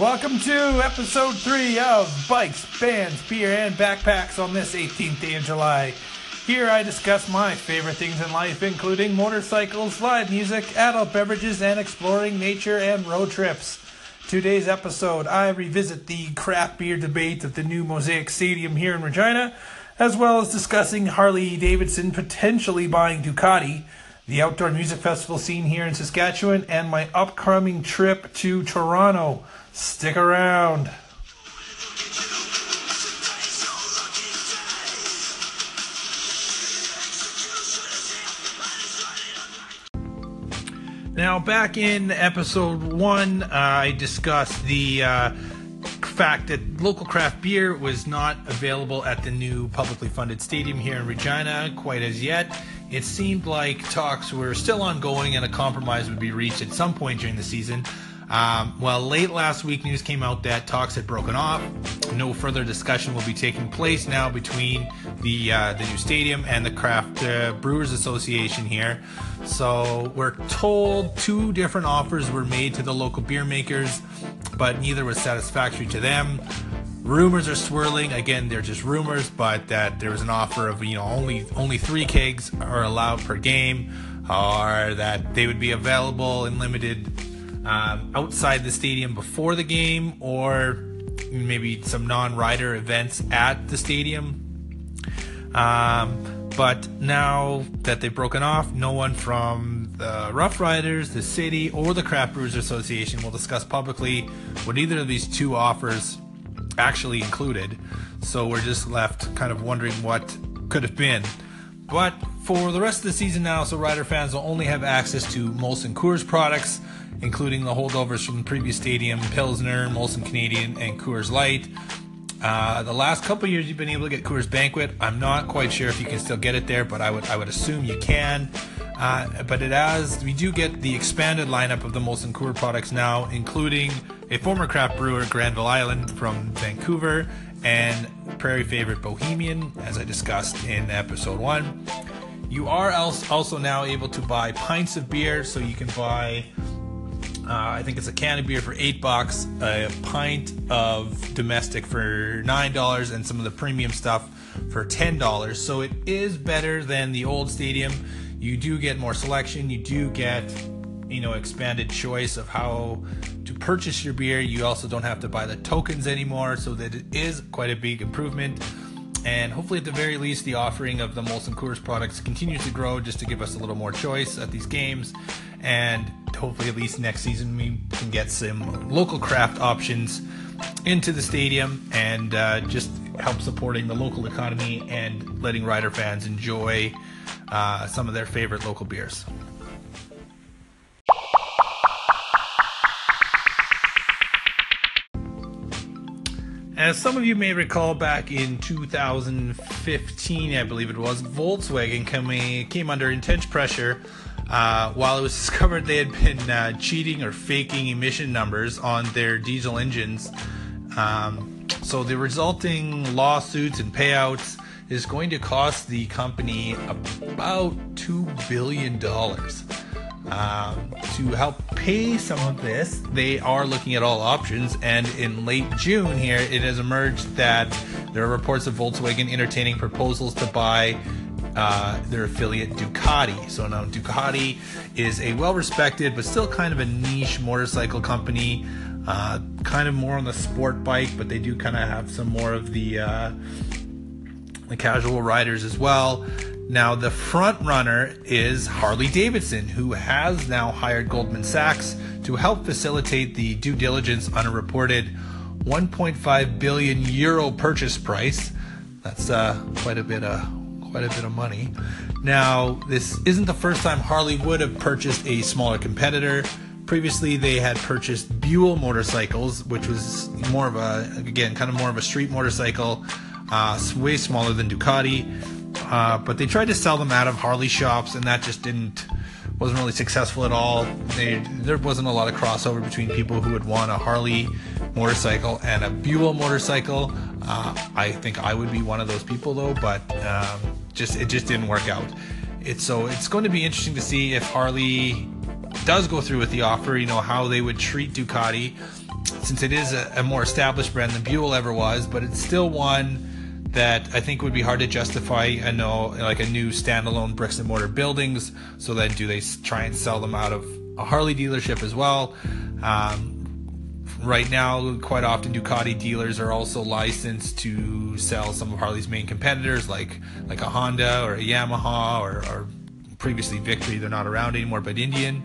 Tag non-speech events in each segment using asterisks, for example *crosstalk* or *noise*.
Welcome to episode three of Bikes, Bands, Beer, and Backpacks on this 18th day of July. Here I discuss my favorite things in life, including motorcycles, live music, adult beverages, and exploring nature and road trips. Today's episode, I revisit the craft beer debate at the new Mosaic Stadium here in Regina, as well as discussing Harley Davidson potentially buying Ducati the outdoor music festival scene here in Saskatchewan, and my upcoming trip to Toronto. Stick around. Now, back in episode one, uh, I discussed the uh, fact that local craft beer was not available at the new publicly funded stadium here in Regina quite as yet it seemed like talks were still ongoing and a compromise would be reached at some point during the season. Um, well, late last week, news came out that talks had broken off. No further discussion will be taking place now between the uh, the new stadium and the Craft uh, Brewers Association here. So we're told two different offers were made to the local beer makers, but neither was satisfactory to them rumors are swirling again they're just rumors but that there was an offer of you know only only three kegs are allowed per game or that they would be available in limited um, outside the stadium before the game or maybe some non-rider events at the stadium um, but now that they've broken off no one from the Roughriders the city or the craft brewers association will discuss publicly what either of these two offers actually included. So we're just left kind of wondering what could have been. But for the rest of the season now, so Rider fans will only have access to Molson Coors products, including the holdovers from the previous stadium, Pilsner, Molson Canadian, and Coors Light. Uh, the last couple years, you've been able to get Coors Banquet. I'm not quite sure if you can still get it there, but I would I would assume you can. Uh, but it has we do get the expanded lineup of the Molson Coors products now, including a former craft brewer, Granville Island from Vancouver, and Prairie Favorite Bohemian, as I discussed in episode one. You are also now able to buy pints of beer, so you can buy. Uh, I think it's a can of beer for eight bucks, a pint of domestic for nine dollars, and some of the premium stuff for ten dollars. So it is better than the old stadium. You do get more selection. You do get you know expanded choice of how to purchase your beer. You also don't have to buy the tokens anymore, so that it is quite a big improvement. And hopefully, at the very least, the offering of the Molson Coors products continues to grow just to give us a little more choice at these games. And hopefully, at least next season, we can get some local craft options into the stadium and uh, just help supporting the local economy and letting rider fans enjoy uh, some of their favorite local beers. As some of you may recall, back in 2015, I believe it was, Volkswagen came, came under intense pressure uh, while it was *laughs* discovered they had been uh, cheating or faking emission numbers on their diesel engines. Um, so the resulting lawsuits and payouts is going to cost the company about $2 billion. Um, to help pay some of this, they are looking at all options. And in late June, here, it has emerged that there are reports of Volkswagen entertaining proposals to buy uh, their affiliate Ducati. So now Ducati is a well respected but still kind of a niche motorcycle company. Uh, kind of more on the sport bike, but they do kind of have some more of the uh, the casual riders as well. Now, the front runner is Harley Davidson, who has now hired Goldman Sachs to help facilitate the due diligence on a reported 1.5 billion euro purchase price. That's uh, quite a bit of quite a bit of money. Now, this isn't the first time Harley would have purchased a smaller competitor. Previously, they had purchased Buell motorcycles, which was more of a again kind of more of a street motorcycle, uh, way smaller than Ducati. Uh, but they tried to sell them out of Harley shops, and that just didn't wasn't really successful at all. They, there wasn't a lot of crossover between people who would want a Harley motorcycle and a Buell motorcycle. Uh, I think I would be one of those people though, but um, just it just didn't work out. It's so it's going to be interesting to see if Harley does go through with the offer. You know how they would treat Ducati. since it is a, a more established brand than Buell ever was, but it's still one that I think would be hard to justify. I know, like a new standalone bricks and mortar buildings. So then, do they try and sell them out of a Harley dealership as well? Um, right now, quite often Ducati dealers are also licensed to sell some of Harley's main competitors, like like a Honda or a Yamaha or, or previously Victory. They're not around anymore, but Indian.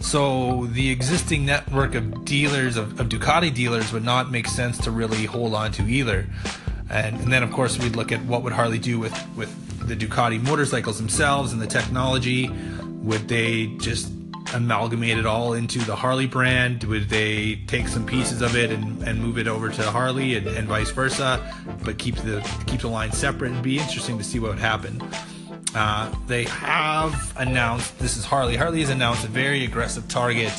So the existing network of dealers of, of Ducati dealers would not make sense to really hold on to either. And, and then of course we'd look at what would Harley do with with the Ducati motorcycles themselves and the technology. Would they just amalgamate it all into the Harley brand? Would they take some pieces of it and, and move it over to Harley and, and vice versa, but keep the keep the line separate? It'd be interesting to see what would happen. Uh, they have announced this is Harley. Harley has announced a very aggressive target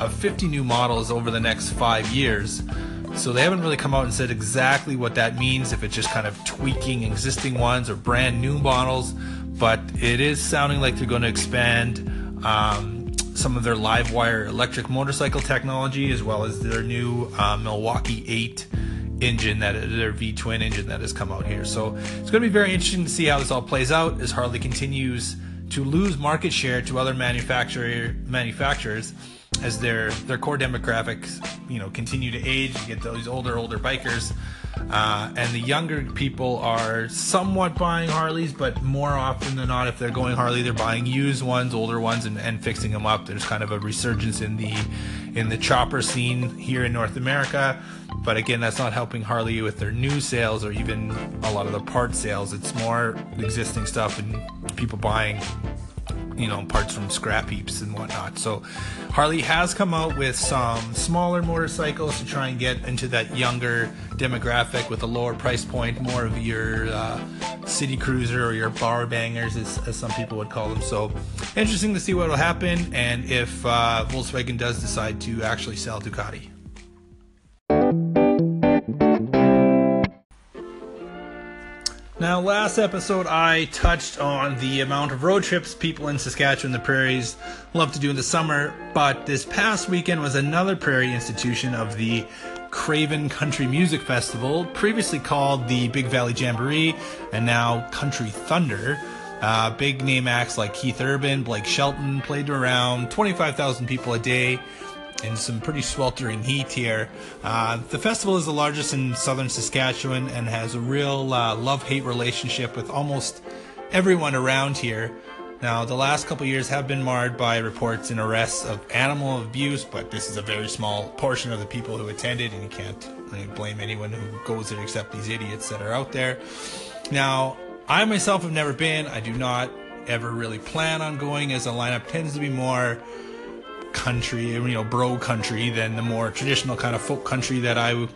of 50 new models over the next five years. So they haven't really come out and said exactly what that means, if it's just kind of tweaking existing ones or brand new models. But it is sounding like they're going to expand um, some of their LiveWire electric motorcycle technology as well as their new uh, Milwaukee 8 engine that their V twin engine that has come out here. So it's going to be very interesting to see how this all plays out as Harley continues to lose market share to other manufacturer manufacturers as their their core demographics you know continue to age you get those older older bikers uh, and the younger people are somewhat buying harleys but more often than not if they're going harley they're buying used ones older ones and, and fixing them up. There's kind of a resurgence in the in the chopper scene here in north america. But again that's not helping harley with their new sales or even a lot of the part sales. It's more existing stuff and people buying you know parts from scrap heaps and whatnot. So Harley has come out with some smaller motorcycles to try and get into that younger demographic with a lower price point, more of your uh, city cruiser or your bar bangers, as, as, some people would call them. So interesting to see what will happen and if uh, Volkswagen does decide to actually sell Ducati. Now, last episode, I touched on the amount of road trips people in Saskatchewan, the prairies, love to do in the summer. But this past weekend was another prairie institution of the Craven Country Music Festival, previously called the Big Valley Jamboree, and now Country Thunder. Uh, big name acts like Keith Urban, Blake Shelton played around 25,000 people a day in some pretty sweltering heat here. Uh, the festival is the largest in southern Saskatchewan and has a real uh, love hate relationship with almost everyone around here. Now, the last couple years have been marred by reports and arrests of animal abuse, but this is a very small portion of the people who attended, and you can't really blame anyone who goes there except these idiots that are out there. Now, I myself have never been. I do not ever really plan on going, as the lineup tends to be more country, you know, bro country than the more traditional kind of folk country that I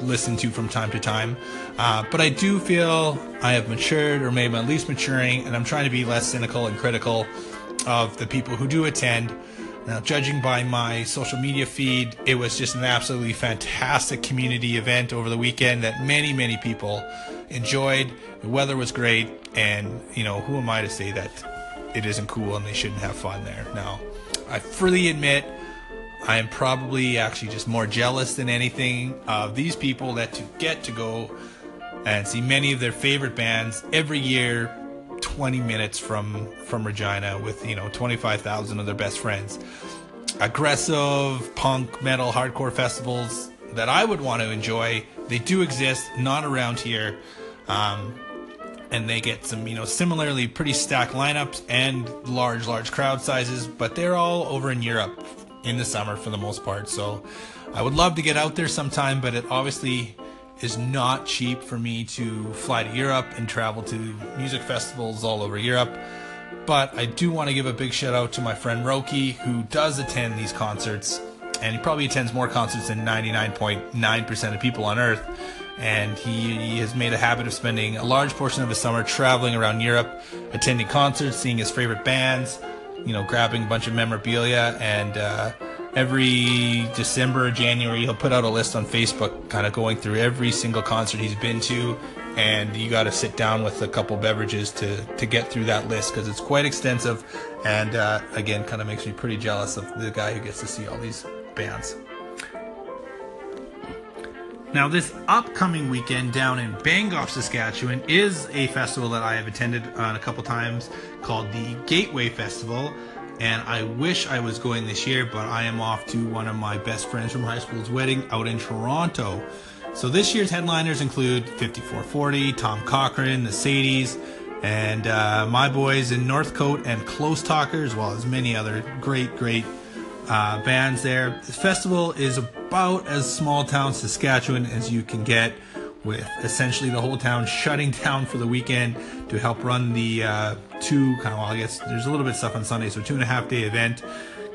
listen to from time to time. Uh, but I do feel I have matured, or maybe at least maturing, and I'm trying to be less cynical and critical of the people who do attend. Now, judging by my social media feed, it was just an absolutely fantastic community event over the weekend that many, many people enjoyed. The weather was great, and you know, who am I to say that it isn't cool and they shouldn't have fun there? Now, I freely admit I am probably actually just more jealous than anything of these people that to get to go and see many of their favorite bands every year 20 minutes from from Regina with you know 25,000 of their best friends. Aggressive punk metal hardcore festivals that I would want to enjoy. They do exist not around here. Um, and they get some, you know, similarly pretty stacked lineups and large, large crowd sizes, but they're all over in Europe in the summer for the most part. So I would love to get out there sometime, but it obviously is not cheap for me to fly to Europe and travel to music festivals all over Europe. But I do want to give a big shout out to my friend Roki, who does attend these concerts, and he probably attends more concerts than 99.9% of people on earth and he, he, has made a habit of spending a large portion of his summer traveling around Europe, attending concerts, seeing his favorite bands, you know, grabbing a bunch of memorabilia, and uh, every December or January he'll put out a list on Facebook, kind of going through every single concert he's been to, and you got to sit down with a couple beverages to to get through that list because it's quite extensive, and uh, again, kind of makes me pretty jealous of the guy who gets to see all these bands. Now, this upcoming weekend down in Bengough, Saskatchewan, is a festival that I have attended on a couple times called the Gateway Festival. And I wish I was going this year, but I am off to one of my best friends from high school's wedding out in Toronto. So this year's headliners include 5440, Tom Cochrane, the Sadies, and uh, my boys in Northcote and Close Talker, as well as many other great, great uh, bands there. This festival is about as small town Saskatchewan as you can get, with essentially the whole town shutting *laughs* down for the weekend to help run the uh, two kind of, well, I guess there's a little bit of stuff on Sunday, so two and a half day event.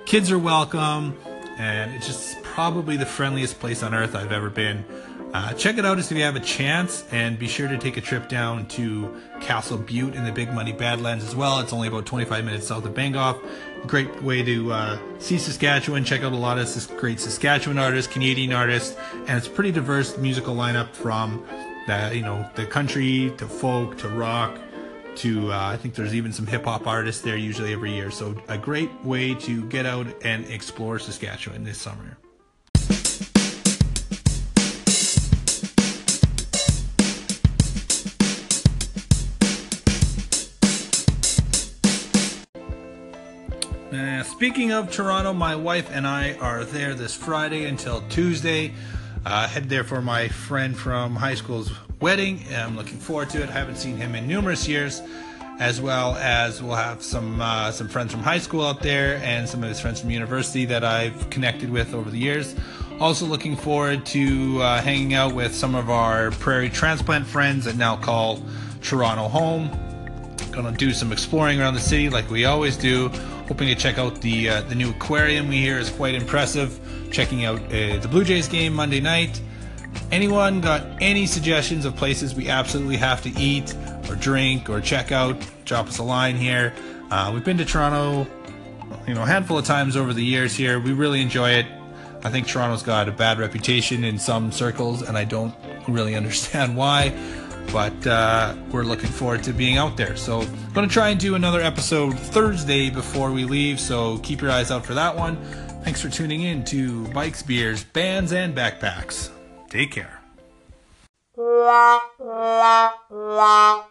Kids are welcome, and it's just probably the friendliest place on earth I've ever been. Uh, check it out if you have a chance, and be sure to take a trip down to Castle Butte in the Big Muddy Badlands as well. It's only about 25 minutes south of Bengough. Great way to uh, see Saskatchewan, check out a lot of great Saskatchewan artists, Canadian artists, and it's pretty diverse musical lineup from the you know the country to folk to rock to uh, I think there's even some hip hop artists there usually every year. So a great way to get out and explore Saskatchewan this summer. Speaking of Toronto, my wife and I are there this Friday until Tuesday. Uh, head there for my friend from high school's wedding. I'm looking forward to it. I haven't seen him in numerous years, as well as we'll have some uh, some friends from high school out there and some of his friends from university that I've connected with over the years. Also looking forward to uh, hanging out with some of our prairie transplant friends that now call Toronto home. Gonna do some exploring around the city like we always do hoping to check out the uh, the new aquarium we hear is quite impressive. Checking out uh, the Blue Jays game Monday night. Anyone got any suggestions of places we absolutely have to eat or drink or check out? Drop us a line here. Uh, we've been to Toronto, you know, a handful of times over the years here. We really enjoy it. I think Toronto's got a bad reputation in some circles, and I don't really *laughs* understand why but uh, we're looking forward to being out there. So, I'm going to try and do another episode Thursday before we leave. So, keep your eyes out for that one. Thanks for tuning in to Bikes, Beers, Bands, and Backpacks. Take care. La, la, la,